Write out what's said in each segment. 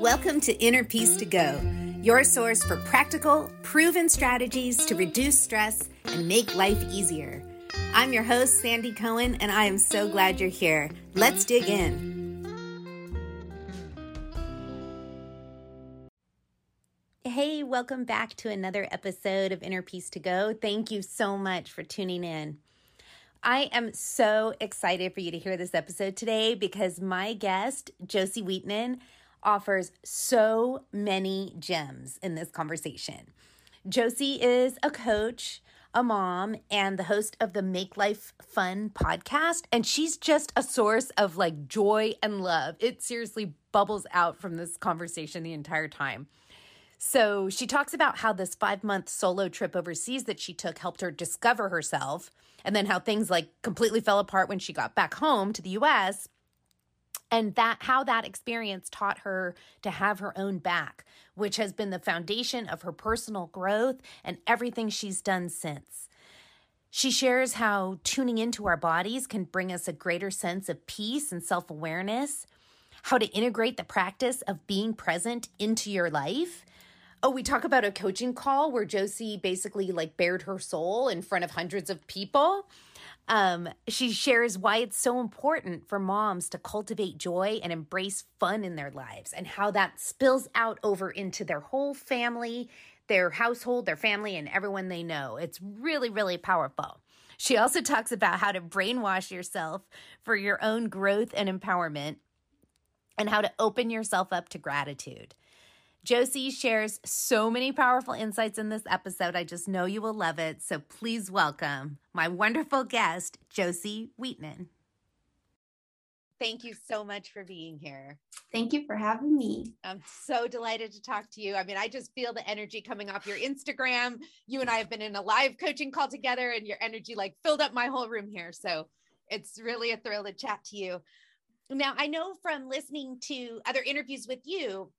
Welcome to Inner Peace to Go, your source for practical, proven strategies to reduce stress and make life easier. I'm your host, Sandy Cohen, and I am so glad you're here. Let's dig in. Hey, welcome back to another episode of Inner Peace to Go. Thank you so much for tuning in. I am so excited for you to hear this episode today because my guest, Josie Wheatman, offers so many gems in this conversation. Josie is a coach, a mom, and the host of the Make Life Fun podcast. And she's just a source of like joy and love. It seriously bubbles out from this conversation the entire time. So she talks about how this five month solo trip overseas that she took helped her discover herself, and then how things like completely fell apart when she got back home to the US and that how that experience taught her to have her own back which has been the foundation of her personal growth and everything she's done since. She shares how tuning into our bodies can bring us a greater sense of peace and self-awareness how to integrate the practice of being present into your life. Oh, we talk about a coaching call where Josie basically like bared her soul in front of hundreds of people um, she shares why it's so important for moms to cultivate joy and embrace fun in their lives and how that spills out over into their whole family, their household, their family, and everyone they know. It's really, really powerful. She also talks about how to brainwash yourself for your own growth and empowerment and how to open yourself up to gratitude. Josie shares so many powerful insights in this episode. I just know you will love it. So please welcome my wonderful guest, Josie Wheatman. Thank you so much for being here. Thank you for having me. I'm so delighted to talk to you. I mean, I just feel the energy coming off your Instagram. You and I have been in a live coaching call together, and your energy like filled up my whole room here. So it's really a thrill to chat to you. Now, I know from listening to other interviews with you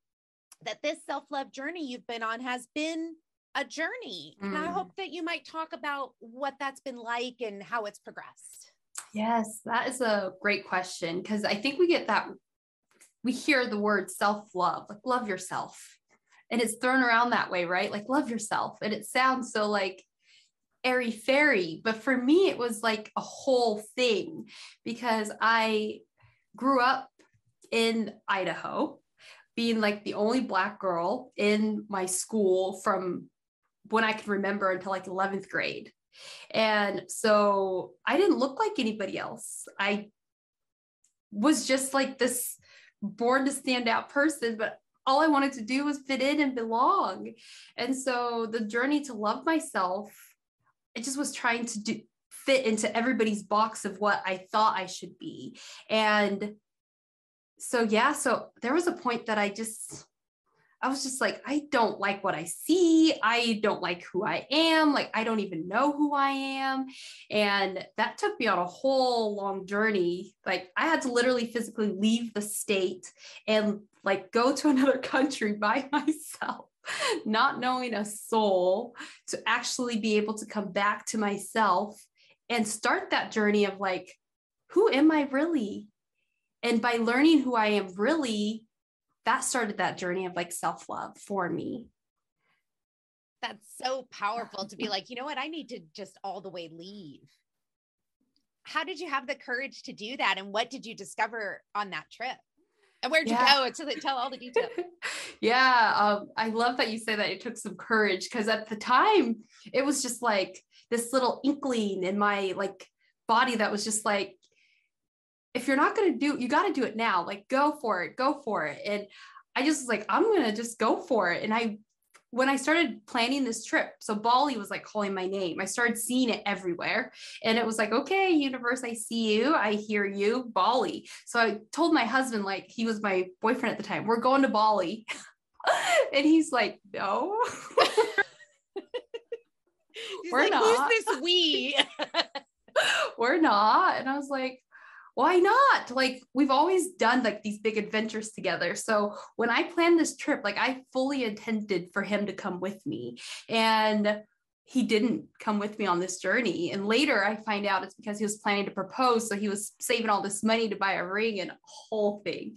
that this self love journey you've been on has been a journey. Mm. And I mm. hope that you might talk about what that's been like and how it's progressed. Yes, that is a great question because I think we get that, we hear the word self love, like love yourself. And it's thrown around that way, right? Like love yourself. And it sounds so like airy fairy. But for me, it was like a whole thing because I grew up in Idaho being like the only black girl in my school from when I can remember until like 11th grade. And so I didn't look like anybody else. I was just like this born to stand out person, but all I wanted to do was fit in and belong. And so the journey to love myself, it just was trying to do fit into everybody's box of what I thought I should be. And so yeah, so there was a point that I just I was just like, I don't like what I see. I don't like who I am. Like, I don't even know who I am. And that took me on a whole long journey. Like, I had to literally physically leave the state and like go to another country by myself, not knowing a soul to actually be able to come back to myself and start that journey of like, who am I really? And by learning who I am really, that started that journey of like self love for me. That's so powerful to be like, you know what? I need to just all the way leave. How did you have the courage to do that? And what did you discover on that trip? And where'd yeah. you go? Tell, tell all the details. yeah. Um, I love that you say that it took some courage because at the time it was just like this little inkling in my like body that was just like, if you're not going to do, you got to do it now. Like, go for it, go for it. And I just was like, I'm going to just go for it. And I, when I started planning this trip, so Bali was like calling my name. I started seeing it everywhere. And it was like, okay, universe, I see you. I hear you, Bali. So I told my husband, like, he was my boyfriend at the time, we're going to Bali. and he's like, no. we're like, not. Who's this we? we're not. And I was like, why not? Like we've always done like these big adventures together. So when I planned this trip, like I fully intended for him to come with me. And he didn't come with me on this journey. And later I find out it's because he was planning to propose. So he was saving all this money to buy a ring and whole thing.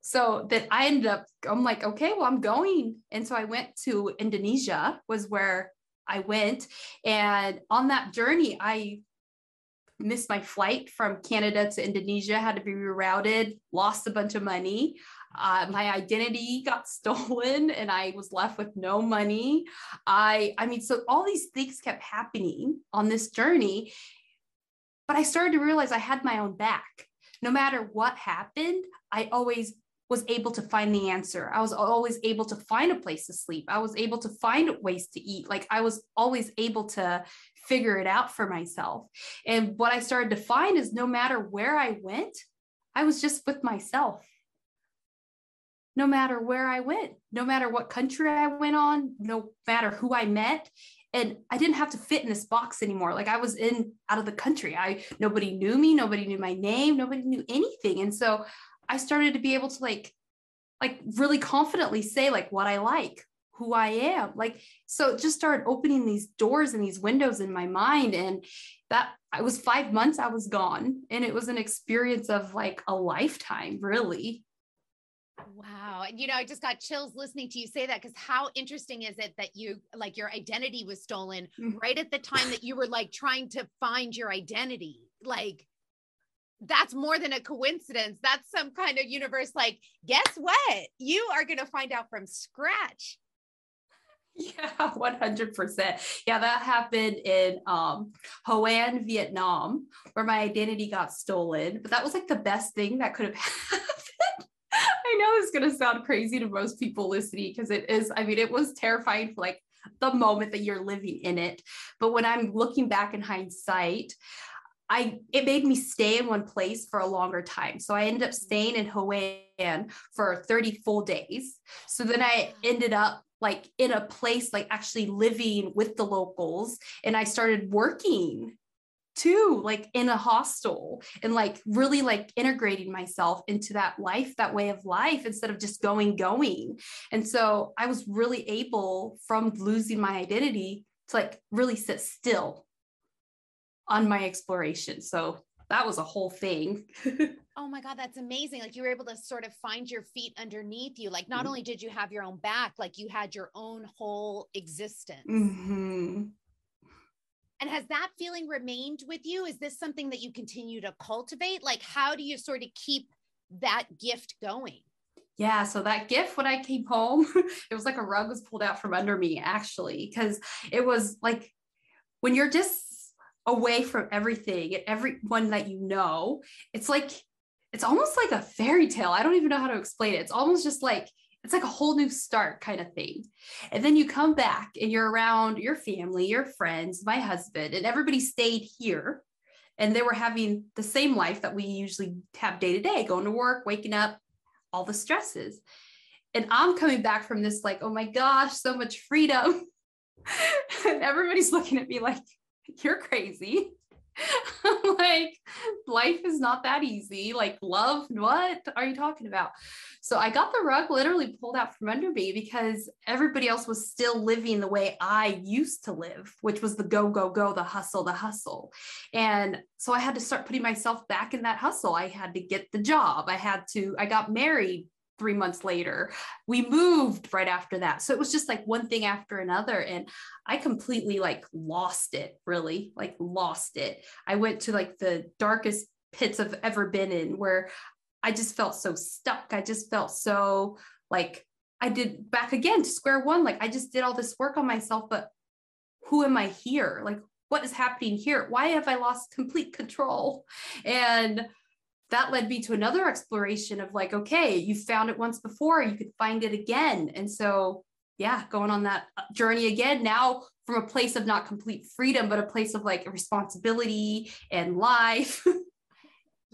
so that I ended up, I'm like, okay, well, I'm going. And so I went to Indonesia, was where I went. And on that journey, I missed my flight from Canada to Indonesia, had to be rerouted, lost a bunch of money. Uh, my identity got stolen and I was left with no money. I, I mean, so all these things kept happening on this journey, but I started to realize I had my own back. No matter what happened, I always was able to find the answer. I was always able to find a place to sleep. I was able to find ways to eat. Like I was always able to figure it out for myself. And what I started to find is no matter where I went, I was just with myself. No matter where I went, no matter what country I went on, no matter who I met, and I didn't have to fit in this box anymore. Like I was in out of the country. I nobody knew me, nobody knew my name, nobody knew anything. And so I started to be able to like like really confidently say like what I like, who I am. Like, so just started opening these doors and these windows in my mind. And that I was five months, I was gone. And it was an experience of like a lifetime, really. Wow. And you know, I just got chills listening to you say that because how interesting is it that you like your identity was stolen mm-hmm. right at the time that you were like trying to find your identity? Like, that's more than a coincidence. That's some kind of universe. Like, guess what? You are going to find out from scratch. Yeah, 100%. Yeah, that happened in um, Hoi An, Vietnam, where my identity got stolen. But that was like the best thing that could have happened. I know it's going to sound crazy to most people listening because it is, I mean, it was terrifying for like the moment that you're living in it. But when I'm looking back in hindsight, I it made me stay in one place for a longer time. So I ended up staying in An for 30 full days. So then I ended up like in a place like actually living with the locals and I started working too like in a hostel and like really like integrating myself into that life that way of life instead of just going going and so i was really able from losing my identity to like really sit still on my exploration. So that was a whole thing. oh my God, that's amazing. Like you were able to sort of find your feet underneath you. Like not mm-hmm. only did you have your own back, like you had your own whole existence. Mm-hmm. And has that feeling remained with you? Is this something that you continue to cultivate? Like, how do you sort of keep that gift going? Yeah, so that gift when I came home, it was like a rug was pulled out from under me, actually, because it was like when you're just away from everything and everyone that you know. It's like, it's almost like a fairy tale. I don't even know how to explain it. It's almost just like, it's like a whole new start kind of thing. And then you come back and you're around your family, your friends, my husband, and everybody stayed here. And they were having the same life that we usually have day to day, going to work, waking up, all the stresses. And I'm coming back from this, like, oh my gosh, so much freedom. and everybody's looking at me like, you're crazy. like life is not that easy. Like love, what are you talking about? So I got the rug literally pulled out from under me because everybody else was still living the way I used to live, which was the go, go, go, the hustle, the hustle. And so I had to start putting myself back in that hustle. I had to get the job. I had to, I got married three months later. We moved right after that. So it was just like one thing after another. And I completely like lost it, really, like lost it. I went to like the darkest pits I've ever been in where I just felt so stuck. I just felt so like I did back again to square one. Like I just did all this work on myself, but who am I here? Like, what is happening here? Why have I lost complete control? And that led me to another exploration of like, okay, you found it once before, you could find it again. And so, yeah, going on that uh, journey again now from a place of not complete freedom, but a place of like responsibility and life.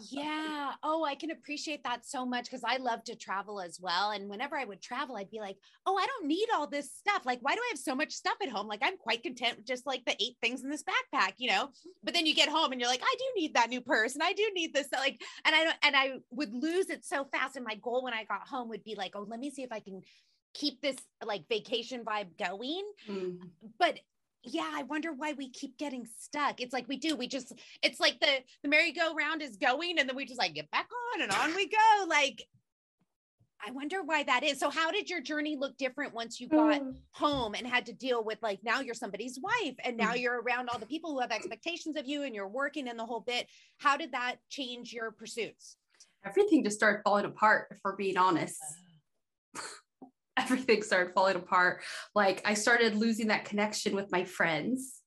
Yeah. Oh, I can appreciate that so much because I love to travel as well. And whenever I would travel, I'd be like, oh, I don't need all this stuff. Like, why do I have so much stuff at home? Like, I'm quite content with just like the eight things in this backpack, you know? But then you get home and you're like, I do need that new purse and I do need this. Like, and I don't, and I would lose it so fast. And my goal when I got home would be like, oh, let me see if I can keep this like vacation vibe going. Mm. But yeah, I wonder why we keep getting stuck. It's like we do. We just, it's like the the merry-go-round is going, and then we just like get back on and on we go. Like, I wonder why that is. So, how did your journey look different once you got mm. home and had to deal with like now you're somebody's wife and now mm. you're around all the people who have expectations of you and you're working and the whole bit? How did that change your pursuits? Everything just started falling apart, for being honest. Everything started falling apart. Like, I started losing that connection with my friends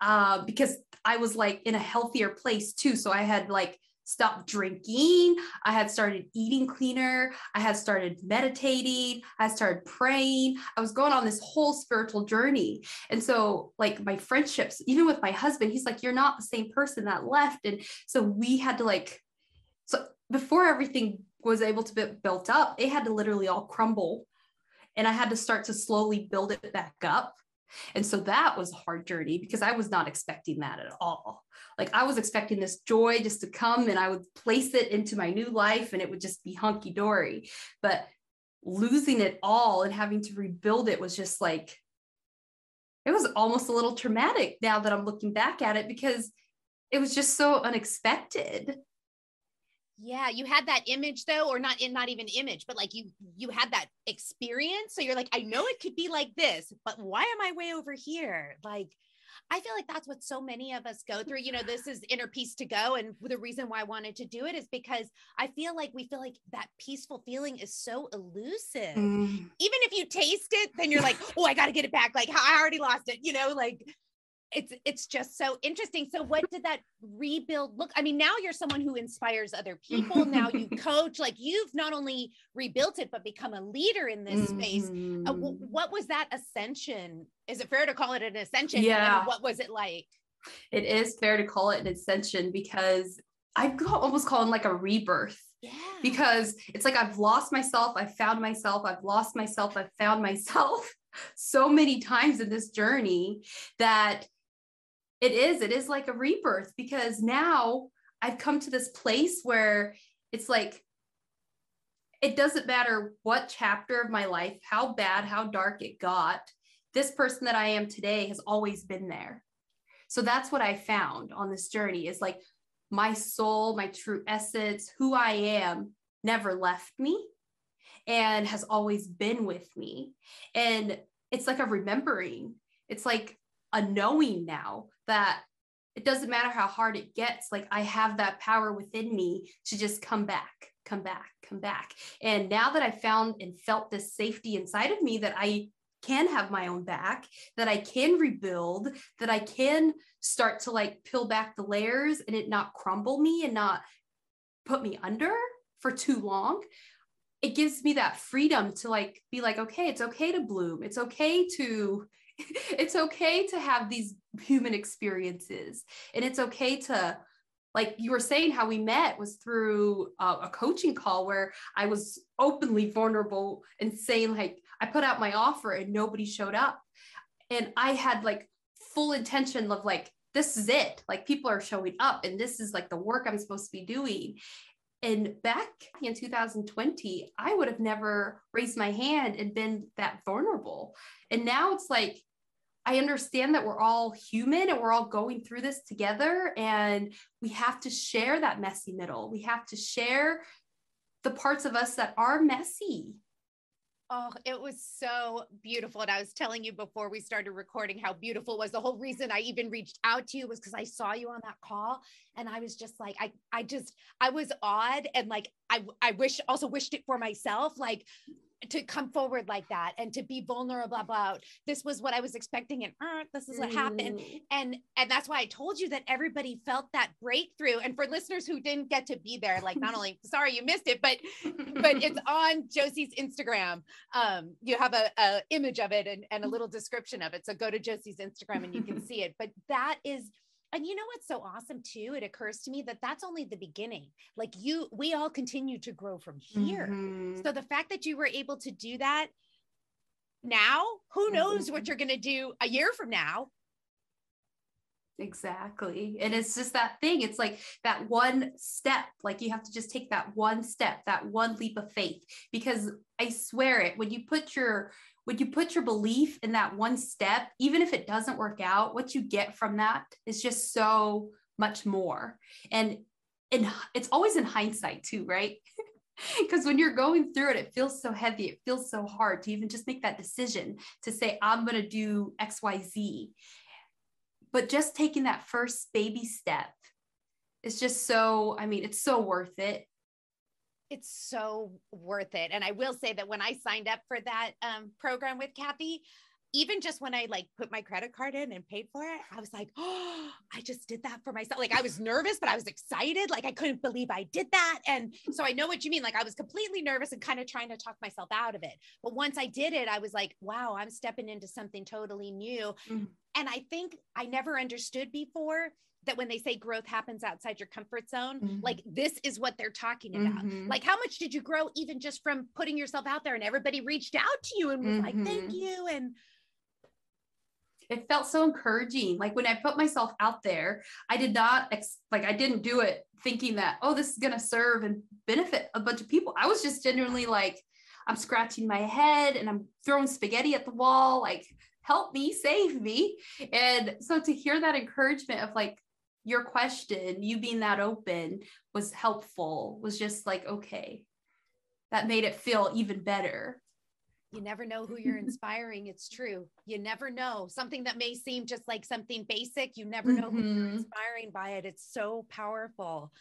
uh, because I was like in a healthier place too. So, I had like stopped drinking. I had started eating cleaner. I had started meditating. I started praying. I was going on this whole spiritual journey. And so, like, my friendships, even with my husband, he's like, You're not the same person that left. And so, we had to, like, so before everything was able to be built up, it had to literally all crumble. And I had to start to slowly build it back up. And so that was a hard journey because I was not expecting that at all. Like I was expecting this joy just to come and I would place it into my new life and it would just be hunky dory. But losing it all and having to rebuild it was just like, it was almost a little traumatic now that I'm looking back at it because it was just so unexpected. Yeah, you had that image though, or not in not even image, but like you you had that experience. So you're like, I know it could be like this, but why am I way over here? Like I feel like that's what so many of us go through. You know, this is inner peace to go. And the reason why I wanted to do it is because I feel like we feel like that peaceful feeling is so elusive. Mm. Even if you taste it, then you're like, oh, I got to get it back. Like, I already lost it, you know, like it's it's just so interesting. So what did that rebuild look i mean now you're someone who inspires other people. Now you coach like you've not only rebuilt it but become a leader in this mm-hmm. space. Uh, w- mm-hmm. what was that ascension? Is it fair to call it an ascension? Yeah. and what was it like? It is fair to call it an ascension because i almost call it like a rebirth. Yeah. Because it's like I've lost myself, I've found myself, I've lost myself, I've found myself so many times in this journey that it is it is like a rebirth because now i've come to this place where it's like it doesn't matter what chapter of my life how bad how dark it got this person that i am today has always been there. So that's what i found on this journey is like my soul my true essence who i am never left me and has always been with me. And it's like a remembering. It's like a knowing now that it doesn't matter how hard it gets like i have that power within me to just come back come back come back. And now that i found and felt this safety inside of me that i can have my own back that i can rebuild that i can start to like peel back the layers and it not crumble me and not put me under for too long it gives me that freedom to like be like okay it's okay to bloom. It's okay to it's okay to have these human experiences and it's okay to like you were saying how we met was through a, a coaching call where i was openly vulnerable and saying like i put out my offer and nobody showed up. And i had like full intention of like this is it. Like people are showing up and this is like the work i'm supposed to be doing. And back in 2020, I would have never raised my hand and been that vulnerable. And now it's like, I understand that we're all human and we're all going through this together. And we have to share that messy middle. We have to share the parts of us that are messy. Oh, it was so beautiful. And I was telling you before we started recording how beautiful was. The whole reason I even reached out to you was because I saw you on that call. And I was just like, I, I just, I was awed and like, I, I wish also wished it for myself. Like, to come forward like that and to be vulnerable about this was what I was expecting and uh, this is what happened. Mm. and and that's why I told you that everybody felt that breakthrough. And for listeners who didn't get to be there like not only sorry you missed it but but it's on Josie's Instagram. Um you have a, a image of it and, and a little description of it. So go to Josie's Instagram and you can see it. But that is and you know what's so awesome too it occurs to me that that's only the beginning like you we all continue to grow from here mm-hmm. so the fact that you were able to do that now who knows mm-hmm. what you're going to do a year from now Exactly. And it's just that thing. It's like that one step. Like you have to just take that one step, that one leap of faith. Because I swear it, when you put your when you put your belief in that one step, even if it doesn't work out, what you get from that is just so much more. And and it's always in hindsight too, right? because when you're going through it, it feels so heavy. It feels so hard to even just make that decision to say, I'm going to do XYZ. But just taking that first baby step is just so, I mean, it's so worth it. It's so worth it. And I will say that when I signed up for that um, program with Kathy, even just when I like put my credit card in and paid for it, I was like, oh, I just did that for myself. Like I was nervous, but I was excited. Like I couldn't believe I did that. And so I know what you mean. Like I was completely nervous and kind of trying to talk myself out of it. But once I did it, I was like, wow, I'm stepping into something totally new. Mm-hmm. And I think I never understood before that when they say growth happens outside your comfort zone, mm-hmm. like this is what they're talking about. Mm-hmm. Like, how much did you grow even just from putting yourself out there and everybody reached out to you and was mm-hmm. like, thank mm-hmm. you. And it felt so encouraging. Like when I put myself out there, I did not ex- like I didn't do it thinking that oh this is going to serve and benefit a bunch of people. I was just genuinely like I'm scratching my head and I'm throwing spaghetti at the wall like help me, save me. And so to hear that encouragement of like your question, you being that open was helpful. Was just like okay. That made it feel even better you never know who you're inspiring. It's true. You never know. Something that may seem just like something basic, you never know mm-hmm. who you're mm-hmm. inspiring by it. It's so powerful.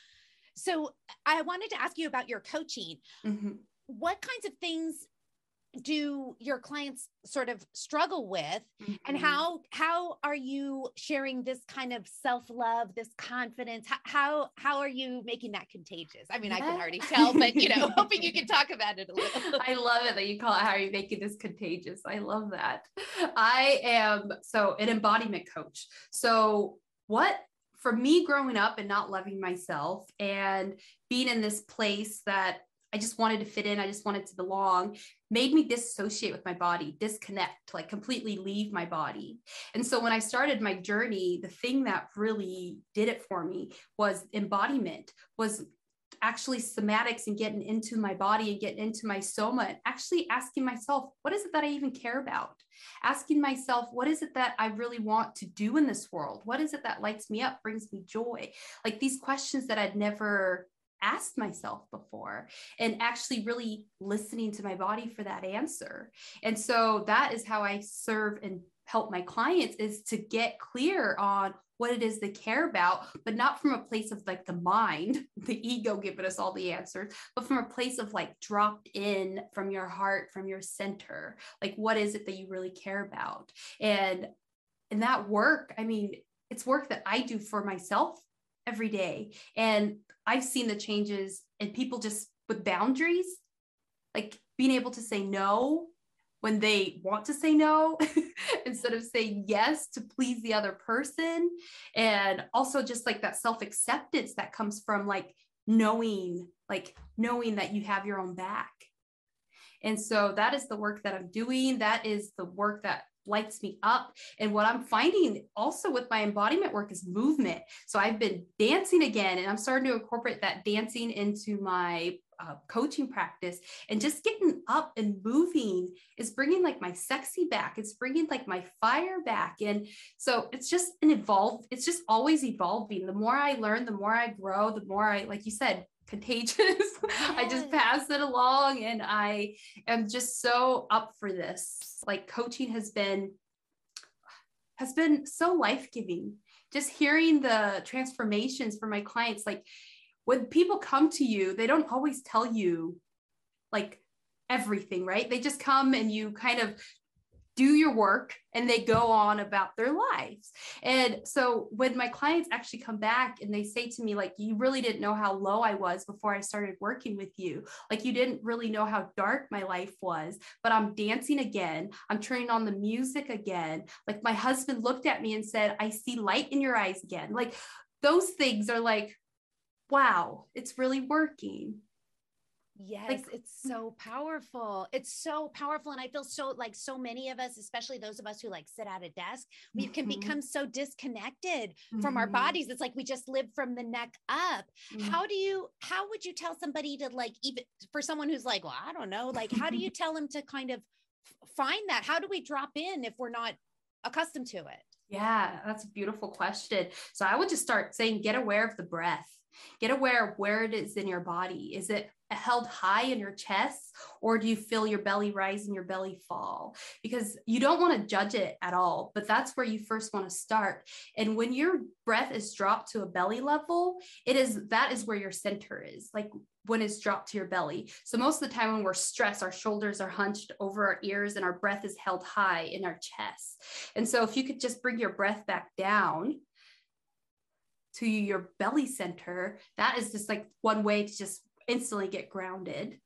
So, I wanted to ask you about your coaching. Mm-hmm. What kinds of things do your clients sort of struggle with? Mm-hmm. and how how are you sharing this kind of self-love this confidence? How how, how are you making that contagious? I mean yeah. i can already tell but you know hoping you can talk about it a little. I love it that you call it how are you making this contagious? I love that. I am so an embodiment coach. So what for me growing up and not loving myself and being in this place that I just wanted to fit in. I just wanted to belong, made me disassociate with my body, disconnect, like completely leave my body. And so when I started my journey, the thing that really did it for me was embodiment, was actually somatics and getting into my body and getting into my soma and actually asking myself, what is it that I even care about? Asking myself, what is it that I really want to do in this world? What is it that lights me up, brings me joy? Like these questions that I'd never asked myself before and actually really listening to my body for that answer. And so that is how I serve and help my clients is to get clear on what it is they care about, but not from a place of like the mind, the ego giving us all the answers, but from a place of like dropped in from your heart, from your center. Like, what is it that you really care about? And and that work, I mean, it's work that I do for myself every day. And I've seen the changes in people just with boundaries, like being able to say no when they want to say no instead of saying yes to please the other person. And also just like that self acceptance that comes from like knowing, like knowing that you have your own back. And so that is the work that I'm doing. That is the work that lights me up. And what I'm finding also with my embodiment work is movement. So I've been dancing again, and I'm starting to incorporate that dancing into my uh, coaching practice and just getting up and moving is bringing like my sexy back it's bringing like my fire back and so it's just an evolve it's just always evolving the more i learn the more i grow the more i like you said contagious. I just pass it along and I am just so up for this. Like coaching has been has been so life-giving. Just hearing the transformations for my clients like when people come to you, they don't always tell you like everything, right? They just come and you kind of do your work and they go on about their lives. And so when my clients actually come back and they say to me, like, you really didn't know how low I was before I started working with you, like, you didn't really know how dark my life was, but I'm dancing again. I'm turning on the music again. Like, my husband looked at me and said, I see light in your eyes again. Like, those things are like, wow, it's really working. Yes, like, it's so powerful. It's so powerful. And I feel so like so many of us, especially those of us who like sit at a desk, we mm-hmm. can become so disconnected mm-hmm. from our mm-hmm. bodies. It's like we just live from the neck up. Mm-hmm. How do you, how would you tell somebody to like, even for someone who's like, well, I don't know, like, how do you tell them to kind of find that? How do we drop in if we're not accustomed to it? Yeah, that's a beautiful question. So I would just start saying, get aware of the breath Get aware of where it is in your body. Is it held high in your chest or do you feel your belly rise and your belly fall? Because you don't want to judge it at all but that's where you first want to start. And when your breath is dropped to a belly level it is that is where your center is like when it's dropped to your belly. So most of the time when we're stressed our shoulders are hunched over our ears and our breath is held high in our chest. And so if you could just bring your breath back down to your belly center, that is just like one way to just instantly get grounded.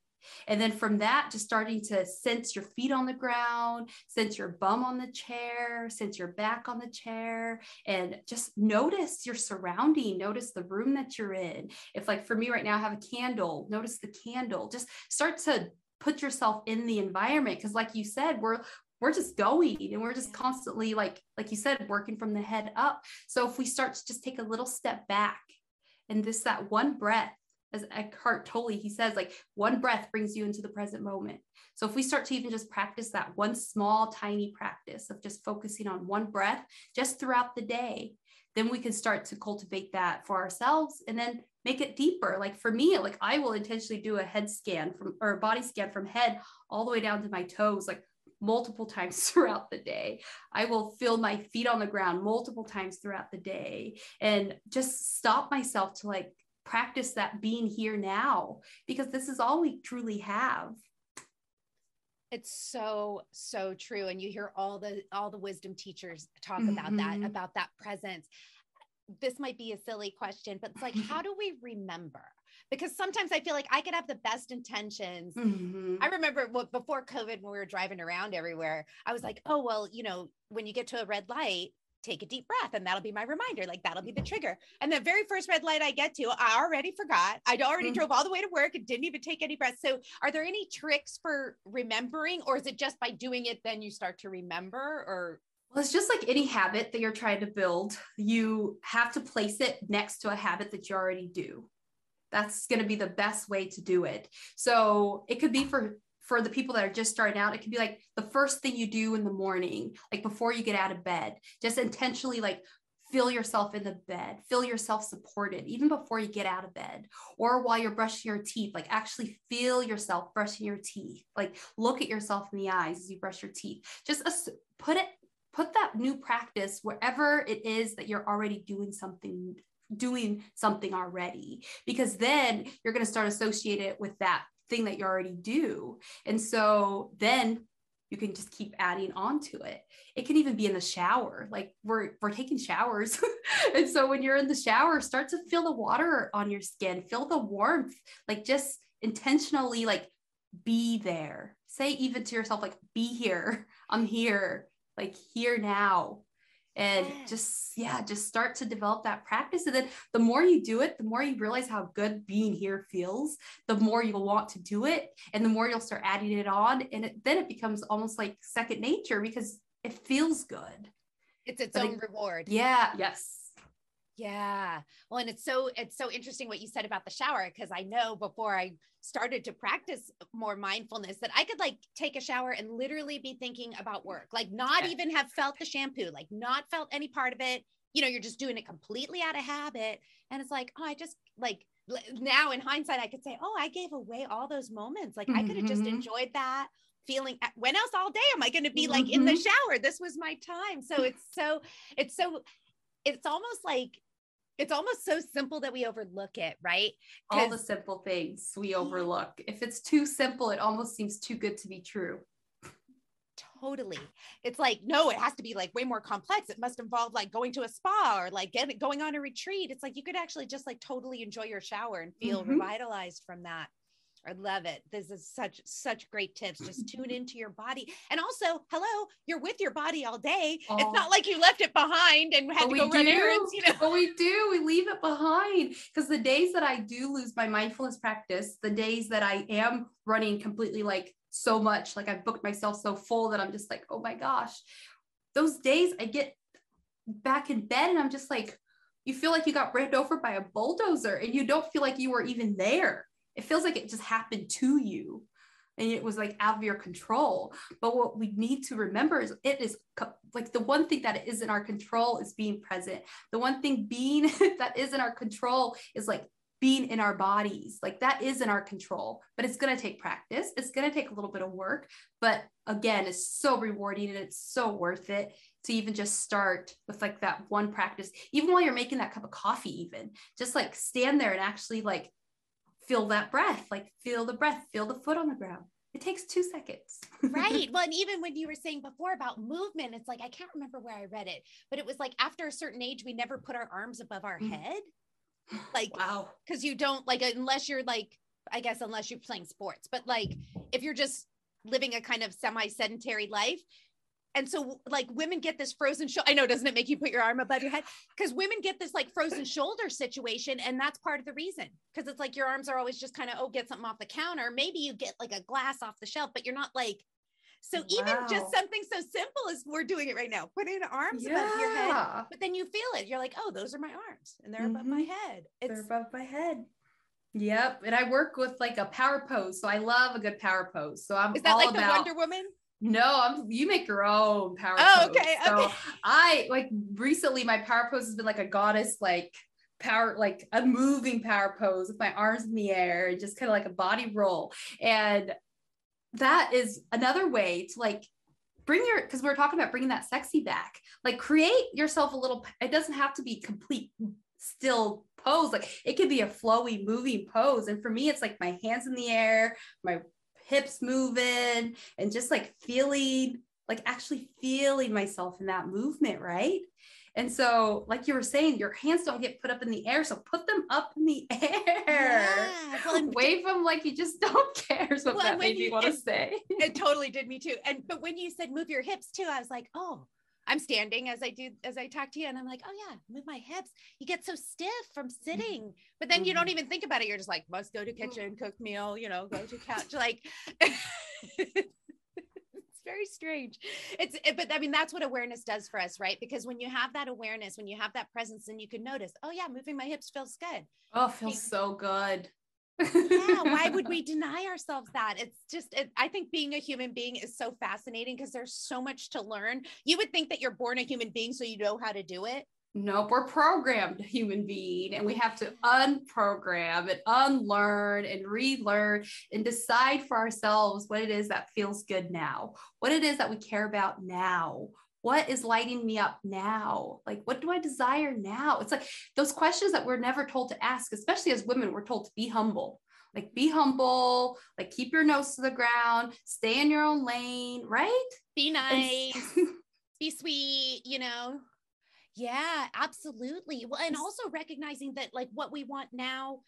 And then from that, just starting to sense your feet on the ground, sense your bum on the chair, sense your back on the chair, and just notice your surrounding, notice the room that you're in. If, like for me right now, I have a candle, notice the candle. Just start to put yourself in the environment because like you said we're we're just going and we're just constantly like like you said working from the head up so if we start to just take a little step back and this that one breath as Eckhart Tolle, he says like one breath brings you into the present moment. So if we start to even just practice that one small, tiny practice of just focusing on one breath just throughout the day, then we can start to cultivate that for ourselves and then make it deeper. Like for me, like I will intentionally do a head scan from or a body scan from head all the way down to my toes. Like multiple times throughout the day. I will feel my feet on the ground multiple times throughout the day and just stop myself to like practice that being here now because this is all we truly have. It's so so true and you hear all the all the wisdom teachers talk mm-hmm. about that mm-hmm. about that presence. This might be a silly question but it's like how do we remember? Because sometimes I feel like I could have the best intentions. Mm-hmm. I remember before COVID, when we were driving around everywhere, I was like, oh, well, you know, when you get to a red light, take a deep breath and that'll be my reminder like that'll be the trigger and the very first red light i get to i already forgot i already mm-hmm. drove all the way to work and didn't even take any breaths so are there any tricks for remembering or is it just by doing it then you start to remember or well, it's just like any habit that you're trying to build. You have to place it next to a habit that you already do that's going to be the best way to do it. So it could be for for the people that are just starting out it could be like the first thing you do in the morning like before you get out of bed just intentionally like feel yourself in the bed feel yourself supported even before you get out of bed or while you're brushing your teeth like actually feel yourself brushing your teeth like look at yourself in the eyes as you brush your teeth. Just put it put that new practice wherever it is that you're already doing something doing something already because then you're going to start associate it with that thing that you already do. And so then you can just keep adding on to it. It can even be in the shower like we're we're taking showers. And so when you're in the shower start to feel the water on your skin feel the warmth like just intentionally like be there. Say even to yourself like be here i'm here like here now and just yeah just start to develop that practice. And then the more you do it the more you realize how good being here feels the more you'll want to do it and the more you'll start adding it on and it, then it becomes almost like second nature because it feels good. It's its but own it, reward. Yeah. Yes yeah. Well, and it's so it's so interesting what you said about the shower because I know before I started to practice more mindfulness that I could like take a shower and literally be thinking about work, like not yeah. even have felt the shampoo, like not felt any part of it. You know, you're just doing it completely out of habit. And it's like, oh, I just like now in hindsight, I could say, oh, I gave away all those moments. Like mm-hmm. I could have just enjoyed that feeling when else all day am I going to be like mm-hmm. in the mm-hmm. shower? This was my time. So it's so, it's so, it's almost like it's almost so simple that we overlook it, right? All the simple things we overlook. If it's too simple, it almost seems too good to be true. Totally. It's like, no, it has to be like way more complex. It must involve like going to a spa or like getting going on a retreat. It's like you could actually just like totally enjoy your shower and feel mm-hmm. revitalized from that. I love it. This is such such great tips. Just tune into your body. And also, hello, you're with your body all day. Oh. It's not like you left it behind and had but to go run errands, you know. But we do. We leave it behind because the days that I do lose my mindfulness practice, the days that I am running completely like so much, like I've booked myself so full that I'm just like, "Oh my gosh." Those days I get back in bed and I'm just like you feel like you got ran over by a bulldozer and you don't feel like you were even there it feels like it just happened to you and it was like out of your control. But what we need to remember is it is co- like the one thing that is in our control is being present. The one thing being that is in our control is like being in our bodies. Like that is in our control, but it's going to take practice. It's going to take a little bit of work, but again, it's so rewarding and it's so worth it to even just start with like that one practice, even while you're making that cup of coffee, even just like stand there and actually like feel that breath, like feel the breath, feel the foot on the ground. It takes two seconds. right. Well, and even when you were saying before about movement, it's like, I can't remember where I read it, but it was like after a certain age, we never put our arms above our mm. head. Like, wow. Cause you don't like, unless you're like, I guess, unless you're playing sports, but like if you're just living a kind of semi sedentary life, and so like women get this frozen shoulder. I know, doesn't it make you put your arm above your head? Because women get this like frozen shoulder situation, and that's part of the reason. Because it's like your arms are always just kind of oh, get something off the counter. Maybe you get like a glass off the shelf, but you're not like. So wow. even just something so simple as we're doing it right now, putting arms yeah. above your head, but then you feel it. You're like, oh, those are my arms, and they're mm-hmm. above my mm-hmm. head. It's, they're above my head. Yep. And I work with like a power pose. So I love a good power pose. So I'm Is that like about, the Wonder Woman? No, I'm you make your own power oh, pose. okay. So okay. I like recently my power pose has been like a goddess like power like a moving power pose with my arms in the air and just kind of like a body roll. And that is another way to like bring your because we are talking about bringing that sexy back. Like create yourself a little it doesn't have to be complete still pose like it could be a flowy moving pose and for me it's like my hands in the air my hips moving and just like feeling like actually feeling myself in that movement right? And so like you were saying your hands don't get put up in the air so put them up in the air. Yeah. well, wave them like you just don't care is what well, that made you, me want to say. it totally did me too. And but when you said move your hips too i was like oh I'm standing as I do as I talk to you, and I'm like, oh yeah, move my hips. You get so stiff from mm-hmm. sitting, but then you don't mm-hmm. even think about it. You're just like, must go to kitchen, cook meal, you know, go to couch. Like, it's very strange. It's, it, but I mean, that's what awareness does for us, right? Because when you have that awareness, when you have that presence, then you can notice, oh yeah, moving my hips feels good. Oh, feels so good yeah why would we deny ourselves that? It's just it, i think being a human being is so fascinating because there's so much to learn. You would think that you're born a human being so you know how to do it. Nope we're programmed human being and we have to unprogram and unlearn and relearn and decide for ourselves what it is that feels good now what it is that we care about now what is lighting me up now? Like, what do I desire now? It's like those questions that we're never told to ask, especially as women, we're told to be humble. Like, be humble, like, keep your nose to the ground, stay in your own lane, right? Be nice, be sweet, you know? Yeah, absolutely. Well, and also recognizing that, like, what we want now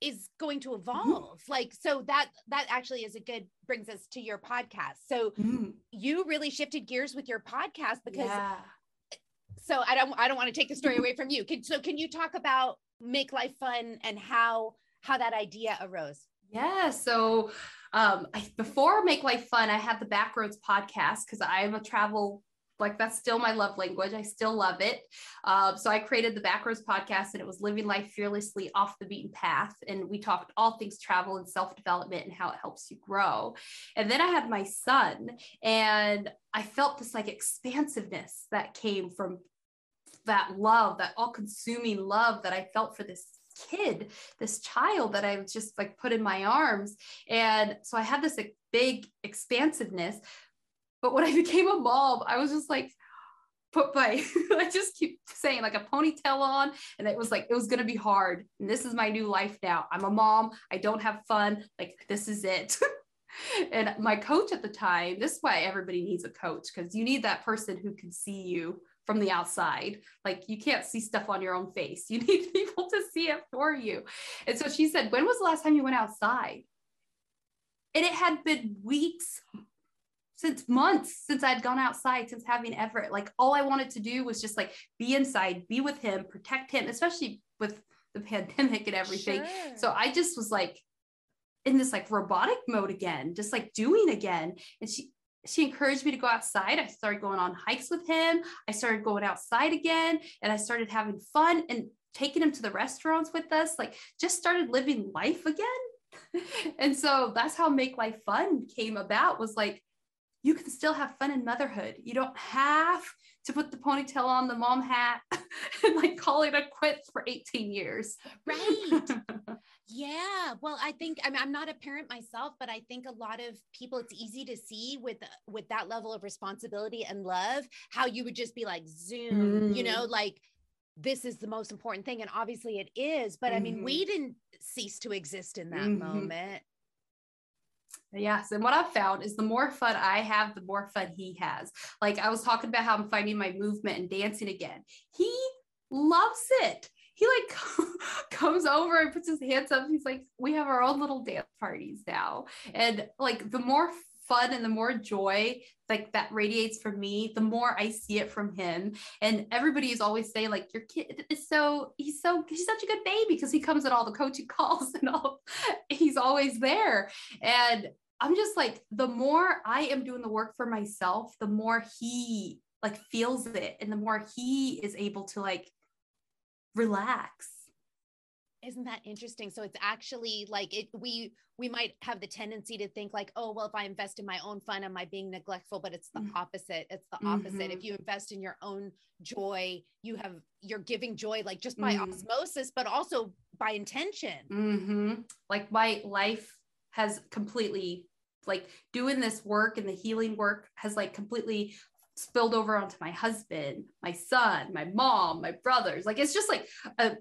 is going to mm-hmm. evolve mm-hmm. like so that that actually is a good brings us to your podcast so mm. you really shifted gears with your podcast because yeah. so i don't i don't want to take the story away from you can so can you talk about make life fun and how how that idea arose yeah so um I, before make life fun i had the backroads podcast because i'm a travel like that's still my love language. I still love it. Uh, so I created the Backroads podcast and it was living life fearlessly off the beaten path. And we talked all things travel and self development and how it helps you grow. And then I had my son and I felt this like expansiveness that came from that love, that all consuming love that I felt for this kid, this child that I just like put in my arms. And so I had this like, big expansiveness, but when I became a mom, I was just like, put my, I just keep saying like a ponytail on. And it was like, it was going to be hard. And this is my new life now. I'm a mom. I don't have fun. Like, this is it. and my coach at the time, this is why everybody needs a coach because you need that person who can see you from the outside. Like you can't see stuff on your own face. You need people to see it for you. And so she said, When was the last time you went outside? And it had been weeks, since months since I'd gone outside, since having Everett. Like all I wanted to do was just like be inside, be with him, protect him, especially with the pandemic and everything. Sure. So I just was like in this like robotic mode again, just like doing again. And she she encouraged me to go outside. I started going on hikes with him. I started going outside again and I started having fun and taking him to the restaurants with us, like just started living life again. and so that's how Make Life Fun came about was like you can still have fun in motherhood. You don't have to put the ponytail on the mom hat and like call it a quits for 18 years. Right. yeah. Well, I think I mean I'm not a parent myself, but I think a lot of people it's easy to see with with that level of responsibility and love how you would just be like zoom, mm. you know, like this is the most important thing and obviously it is, but mm-hmm. I mean mm-hmm. we didn't cease to exist in that mm-hmm. moment. Yes. And what I've found is the more fun I have, the more fun he has. Like I was talking about how I'm finding my movement and dancing again. He loves it. He like comes over and puts his hands up. He's like, we have our own little dance parties now. And like the more fun and the more joy like that radiates from me the more i see it from him. And everybody is always saying like your kid is so he's so he's such a good baby because he comes at all the coaching calls and all he's always there. And i'm just like the more i am doing the work for myself the more he like feels it and the more he is able to like relax isn't that interesting so it's actually like it we we might have the tendency to think like oh well if i invest in my own fun am i being neglectful but it's the mm. opposite it's the opposite mm-hmm. if you invest in your own joy you have you're giving joy like just by mm. osmosis but also by intention mm-hmm. like my life has completely like doing this work and the healing work has like completely spilled over onto my husband, my son, my mom, my brothers. Like it's just like a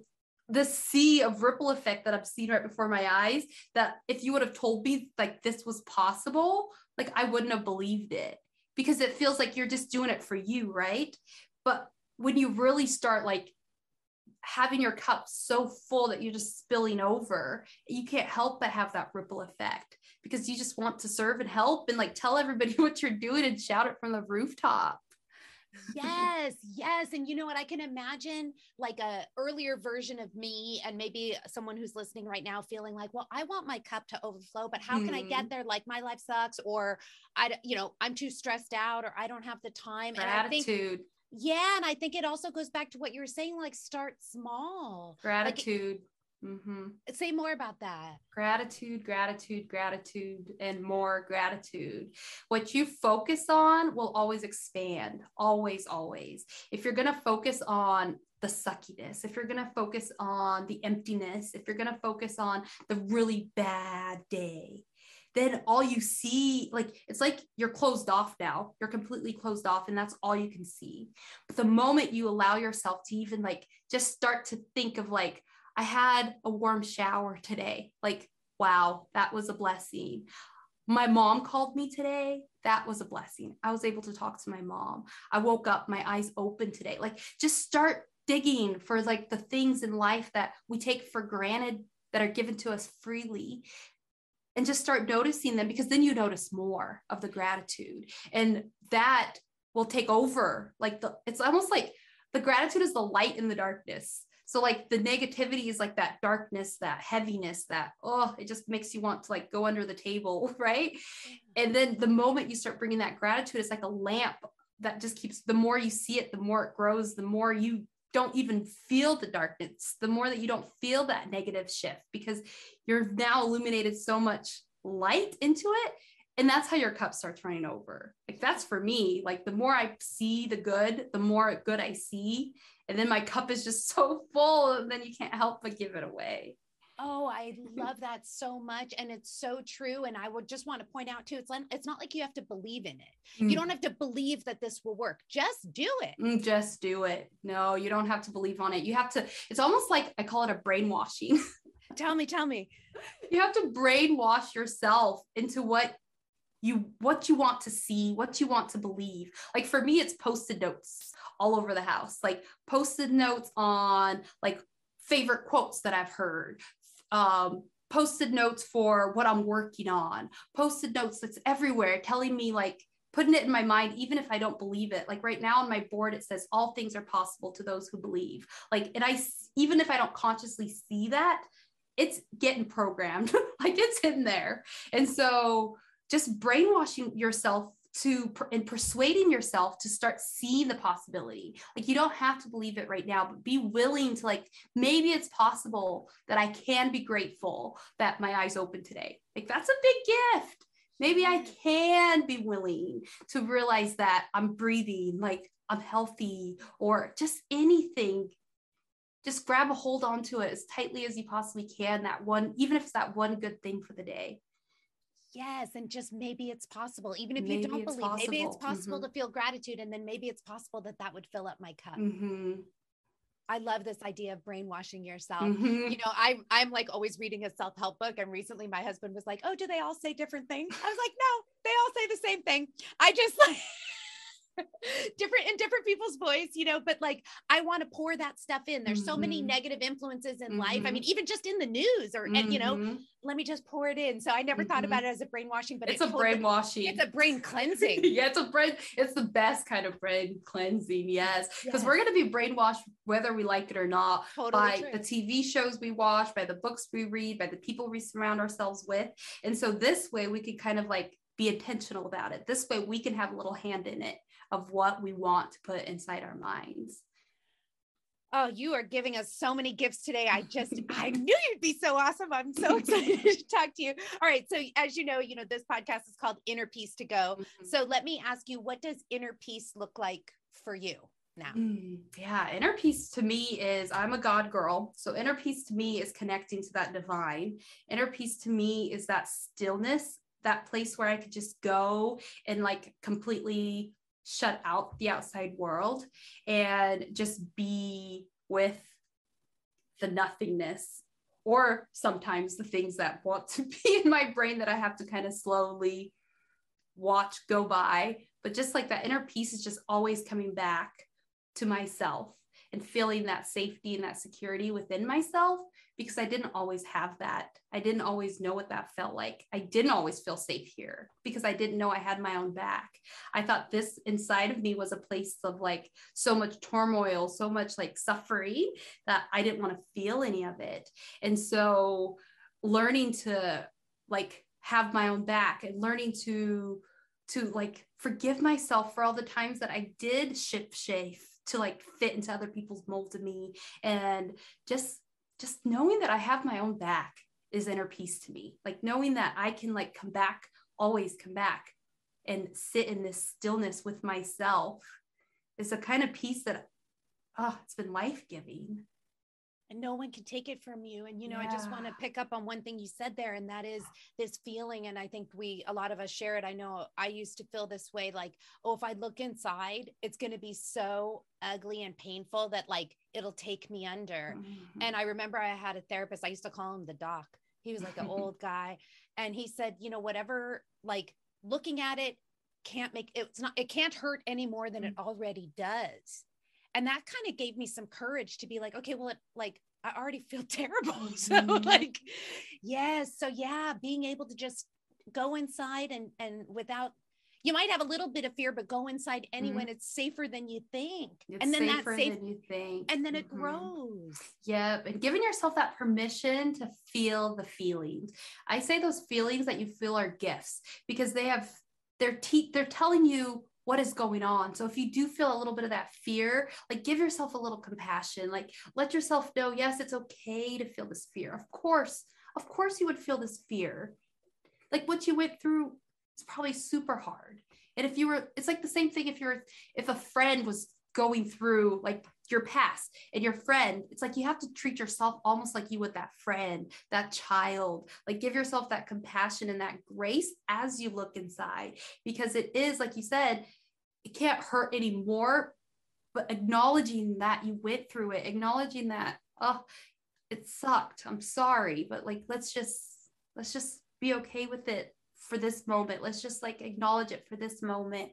the sea of ripple effect that I've seen right before my eyes that if you would have told me like this was possible, like I wouldn't have believed it because it feels like you're just doing it for you, right? But when you really start like having your cup so full that you're just spilling over, you can't help but have that ripple effect because you just want to serve and help and like tell everybody what you're doing and shout it from the rooftop yes yes and you know what i can imagine like a earlier version of me and maybe someone who's listening right now feeling like well i want my cup to overflow but how mm-hmm. can i get mm-hmm. there like my life sucks or i you know i'm too stressed out or i don't have the time gratitude and I think, yeah and i think it also goes back to what you were saying like start small gratitude like, Mm-hmm. Say more about that. Gratitude, gratitude, gratitude, and more gratitude. What you focus on will always expand. Always, always. If you're going to focus on the suckiness, if you're going to focus on the emptiness, if you're going to focus on the really bad day, then all you see, like, it's like you're closed off now. You're completely closed off, and that's all you can see. But the moment you allow yourself to even like just start to think of like, I had a warm shower today. Like, wow, that was a blessing. My mom called me today. That was a blessing. I was able to talk to my mom. I woke up, my eyes open today. Like, just start digging for like the things in life that we take for granted that are given to us freely and just start noticing them because then you notice more of the gratitude and that will take over like the it's almost like the gratitude is the light in the darkness so like the negativity is like that darkness, that heaviness, that oh, it just makes you want to like go under the table, right? And then the moment you start bringing that gratitude, it's like a lamp that just keeps the more you see it, the more it grows, the more you don't even feel the darkness, the more that you don't feel that negative shift because you're now illuminated so much light into it. And that's how your cup starts running over. Like that's for me. Like the more i see the good the more good i see and then my cup is just so full and then you can't help but give it away Oh, I love that so much. And it's so true. And I would just want to point out too, it's, it's not like you have to believe in it. Mm. You don't have to believe that this will work. Just do it. Mm, just do it. No, you don't have to believe on it. You have to, it's almost like I call it a brainwashing. tell me, tell me. You have to brainwash yourself into what you what you want to see what you want to believe like for me it's posted notes all over the house like posted notes on like favorite quotes that i've heard um, posted notes for what i'm working on posted notes that's everywhere telling me like putting it in my mind even if i don't believe it. Like right now on my board it says all things are possible to those who believe. Like and i even if i don't consciously see that it's getting programmed. Like it's in there. And so just brainwashing yourself to and persuading yourself to start seeing the possibility like you don't have to believe it right now but be willing to like maybe it's possible that i can be grateful that my eyes open today like that's a big gift maybe I can be willing to realize that I'm breathing, like I'm healthy, or just anything. Just grab a hold onto it as tightly as you possibly can. That one, even if it's that one good thing for the day. Yes, and just maybe it's possible, even if maybe you don't believe, possible. maybe it's possible mm-hmm. to feel gratitude, and then maybe it's possible that that would fill up my cup. Mm-hmm. I love this idea of brainwashing yourself. Mm-hmm. You know, I'm I'm like always reading a self-help book. And recently my husband was like, Oh, do they all say different things? I was like, No, they all say the same thing. I just like different in different people's voice, you know, but like I want to pour that stuff in. There's mm-hmm. so many mm-hmm. negative influences in mm-hmm. life. I mean, mm-hmm. even just in the news or, mm-hmm. and, you know, mm-hmm. let me just pour it in. So I never thought about it as a brainwashing, but it's it a totally, brainwashing. It's a brain cleansing. yeah, it's a brain, it's the best kind of brain cleansing. Yes. Because yes. we're going to be brainwashed whether we like it or not totally by true. the TV shows we watch, by the books we read, by the people we surround ourselves with. And so this way we can kind of like be intentional about it. This way we can have a little hand in it of what we want to put inside our minds. Oh, you are giving us so many gifts today. I just I knew you'd be so awesome. I'm so excited to talk to you. All right, so as you know, you know this podcast is called Inner Peace to Go. Mm-hmm. So let me ask you, what does inner peace look like for you? Now. Mm, yeah, inner peace to me is I'm a God girl. So inner peace to me is connecting to that divine. Inner peace to me is that stillness, that place where I could just go and like completely shut out the outside world and just be with the nothingness or sometimes the things that want to be in my brain that I have to kind of slowly watch go by. But just like that inner peace is just always coming back to myself and feeling that safety and that security within myself because I didn't always have that. I didn't always know what that felt like. I didn't always feel safe here because I didn't know I had my own back. I thought this inside of me was a place of like so much turmoil, so much like suffering that I didn't want to feel any of it. And so learning to like have my own back and learning to to like forgive myself for all the times that I did ship shape to like fit into other people's mold of me and just just knowing that I have my own back is inner peace to me. Like knowing that I can like come back, always come back and sit in this stillness with myself is a kind of peace that oh, it's been life-giving and no one can take it from you and you know yeah. i just want to pick up on one thing you said there and that is this feeling and i think we a lot of us share it i know i used to feel this way like oh if i look inside it's going to be so ugly and painful that like it'll take me under mm-hmm. and i remember i had a therapist i used to call him the doc he was like an old guy and he said you know whatever like looking at it can't make it's not it can't hurt any more than it mm. already does and that kind of gave me some courage to be like okay well it like i already feel terrible so mm-hmm. like yes so yeah being able to just go inside and and without you might have a little bit of fear but go inside anyway mm-hmm. it's safer than you think it's and then that's safe than you think and then mm-hmm. it grows yep and giving yourself that permission to feel the feelings i say those feelings that you feel are gifts because they have they're te- they're telling you what is going on. So if you do feel a little bit of that fear, like give yourself a little compassion, like let yourself know, yes, it's okay to feel this fear. Of course, of course you would feel this fear. Like what you went through is probably super hard. And if you were, it's like the same thing if you're, if a friend was going through like your past and your friend it's like you have to treat yourself almost like you would that friend that child like give yourself that compassion and that grace as you look inside because it is like you said it can't hurt anymore but acknowledging that you went through it acknowledging that oh it sucked i'm sorry but like let's just let's just be okay with it for this moment let's just like acknowledge it for this moment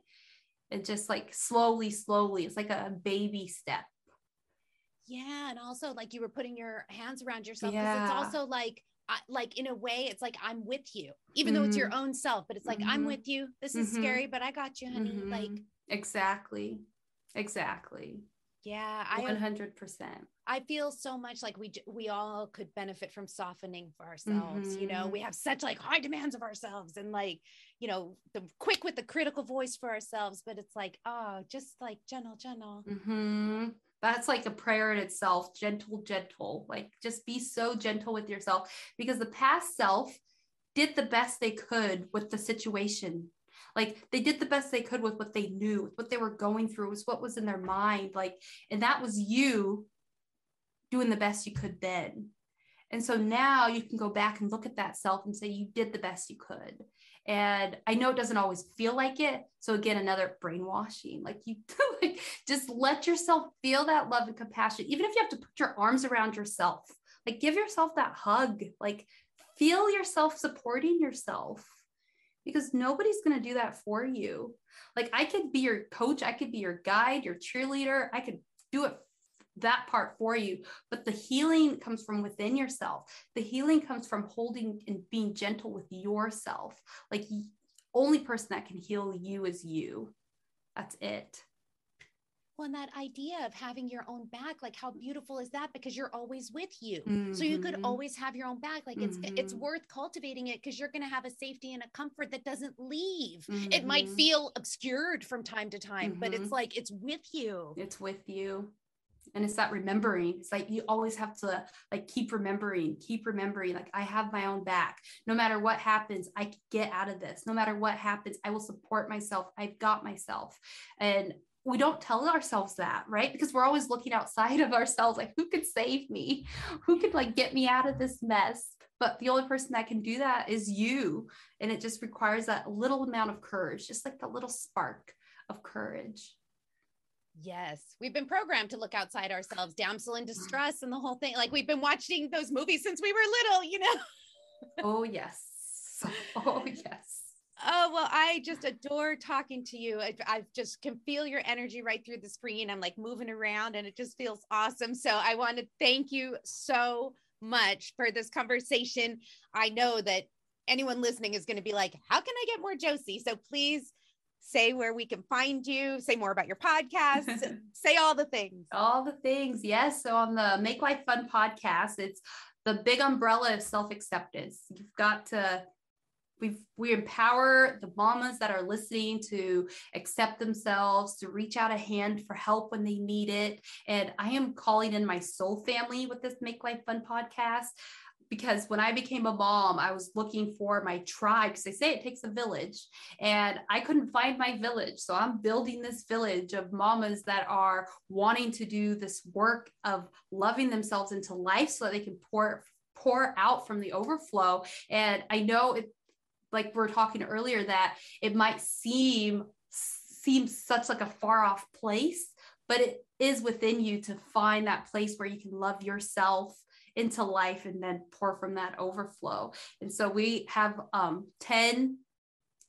and just like slowly slowly it's like a baby step yeah and also like you were putting your hands around yourself because yeah. it's also like I, like in a way it's like i'm with you even mm-hmm. though it's your mm-hmm. own self but it's like mm-hmm. i'm with you this is mm-hmm. scary but i got you honey like mm-hmm. Exactly. Exactly. Yeah, I 100%. I feel so much like we we all could benefit from softening for ourselves. You know, we mm-hmm. have such like high demands of ourselves and like, you know, the quick with the critical voice for ourselves, but it's like, oh, just like gentle, gentle. That's like a prayer in itself, gentle, gentle. Like just be so gentle with yourself because the past self did the best they could with the situation. Like they did the best they could with what they knew, what they were going through, was what was in their mind. Like, and that was you doing the best you could then. And so now you can go back and look at that self and say you did the best you could. And I know it doesn't always feel like it. So again, another brainwashing. Like you like just let yourself feel that love and compassion, even if you have to put your arms around yourself. Like give yourself that hug. Like feel yourself supporting yourself because nobody's going to do that for you. Like I could be your coach, I could be your guide, your cheerleader, I could do it that part for you but the healing comes from within yourself the healing comes from holding and being gentle with yourself like only person that can heal you is you that's it well, and that idea of having your own back, like how beautiful is that? Because you're always with you. Mm-hmm. So you could mm-hmm. always have your own back. Like it's mm-hmm. it's worth cultivating it because you're gonna have a safety and a comfort that doesn't leave. Mm-hmm. It might mm-hmm. feel obscured from time to time, but it's mm-hmm. like it's with you. It's with you. And it's that remembering. It's like you always have to like keep remembering, keep remembering. Like I have my own back. No matter what happens, I get out of this. No matter what happens, I will support myself. I've got myself. And we don't tell ourselves that, right? Because we're always looking outside of ourselves, like, who could save me? Who could like get me out of this mess? But the only person that can do that is you. And it just requires that little amount of courage, just like the little spark of courage. Yes, we've been programmed to look outside ourselves, damsel in distress, and the whole thing. Like we've been watching those movies since we were little, you know? oh, yes. Oh, yes. Oh, well, I just adore talking to you. I, I, just can feel your energy right through the screen. I'm like moving around and it just feels awesome. So I want to thank you so much for this conversation. I know that anyone listening is going to be like, how can I get more Josie? So please say where we can find you, say more about your podcast, say all the things. All the things. Yes. So on the Make Life Fun podcast, it's the big umbrella of self acceptance. You've got to we we empower the mamas that are listening to accept themselves to reach out a hand for help when they need it and i am calling in my soul family with this make life fun podcast because when I became a mom, I was looking for my tribe because they say it takes a village and I couldn't find my village. So I'm building this village of mamas that are wanting to do this work of loving themselves into life so that they can pour pour out from the overflow. And I know it like we are talking earlier that it might seem seem such like a far off place but it is within you to find that place where you can love yourself into life and then pour from that overflow and so we have um 10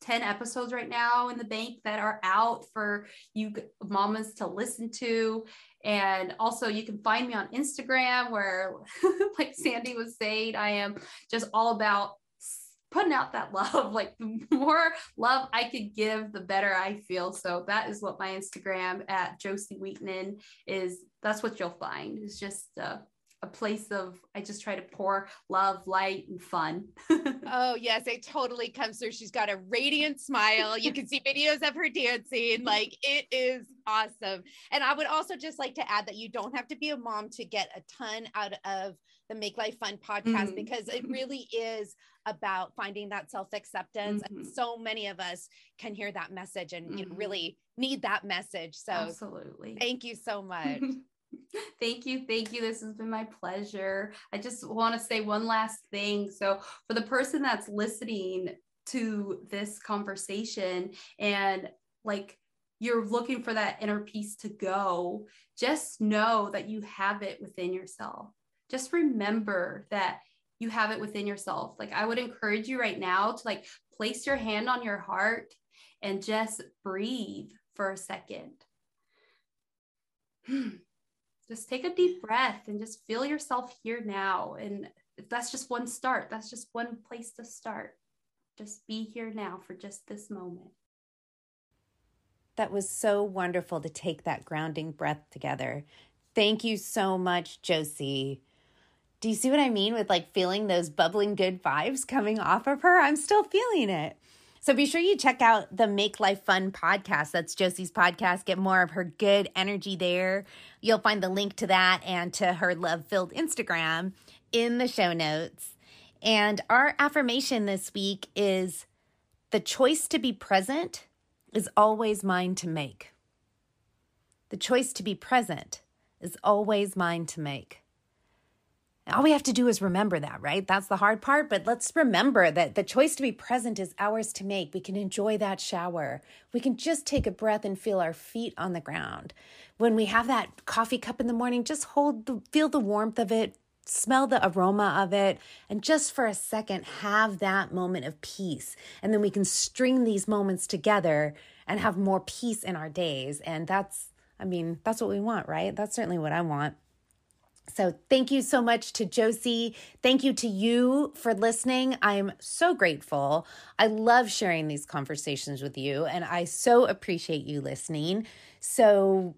10 episodes right now in the bank that are out for you mamas to listen to and also you can find me on instagram where like sandy was saying i am just all about putting out that love. Like the more love I could give, the better I feel. So that is what my Instagram at Josie Wheatman is. That's what you'll find. It's just a, a place of I just try to pour love, light, and fun. oh yes, it totally comes through. She's got a radiant smile. You can see videos of her dancing. Like it is awesome. And I would also just like to add that you don't have to be a mom to get a ton out of the Make Life Fun podcast mm-hmm. because it really is about finding that self acceptance. Mm-hmm. And so many of us can hear that message and mm-hmm. you know, mm-hmm. really need that message. So, absolutely. Thank you so much. thank you. Thank you. This has been my pleasure. I just want to say one last thing. So, for the person that's listening to this conversation and like, you're looking for that inner peace to go, just know that you have it within yourself just remember that you have it within yourself. Like I would encourage you right now to like place your hand on your heart and just breathe for a second. Hmm. Just take a deep breath and just feel yourself here now. And that's just one start. That's just one place to start. Just be here now for just this moment. That was so wonderful to take that grounding breath together. Thank you so much, Josie. Do you see what I mean with like feeling those bubbling good vibes coming off of her? I'm still feeling it. So be sure you check out the Make Life Fun podcast. That's Josie's podcast. Get more of her good energy there. You'll find the link to that and to her love filled Instagram in the show notes. And our affirmation this week is the choice to be present is always mine to make. The choice to be present is always mine to make. All we have to do is remember that, right? That's the hard part, but let's remember that the choice to be present is ours to make. We can enjoy that shower. We can just take a breath and feel our feet on the ground. When we have that coffee cup in the morning, just hold the feel the warmth of it, smell the aroma of it, and just for a second have that moment of peace. And then we can string these moments together and have more peace in our days. And that's I mean, that's what we want, right? That's certainly what I want. So, thank you so much to Josie. Thank you to you for listening. I'm so grateful. I love sharing these conversations with you, and I so appreciate you listening. So,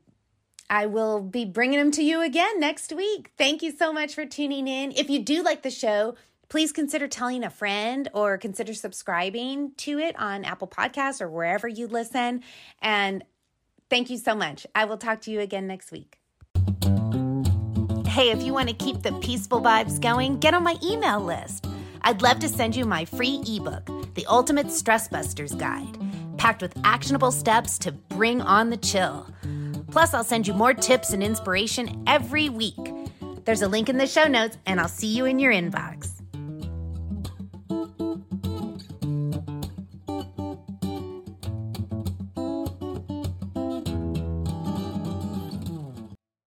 I will be bringing them to you again next week. Thank you so much for tuning in. If you do like the show, please consider telling a friend or consider subscribing to it on Apple Podcasts or wherever you listen. And thank you so much. I will talk to you again next week. Hey, if you want to keep the peaceful vibes going, get on my email list. I'd love to send you my free ebook, The Ultimate Stress Busters Guide, packed with actionable steps to bring on the chill. Plus, I'll send you more tips and inspiration every week. There's a link in the show notes, and I'll see you in your inbox.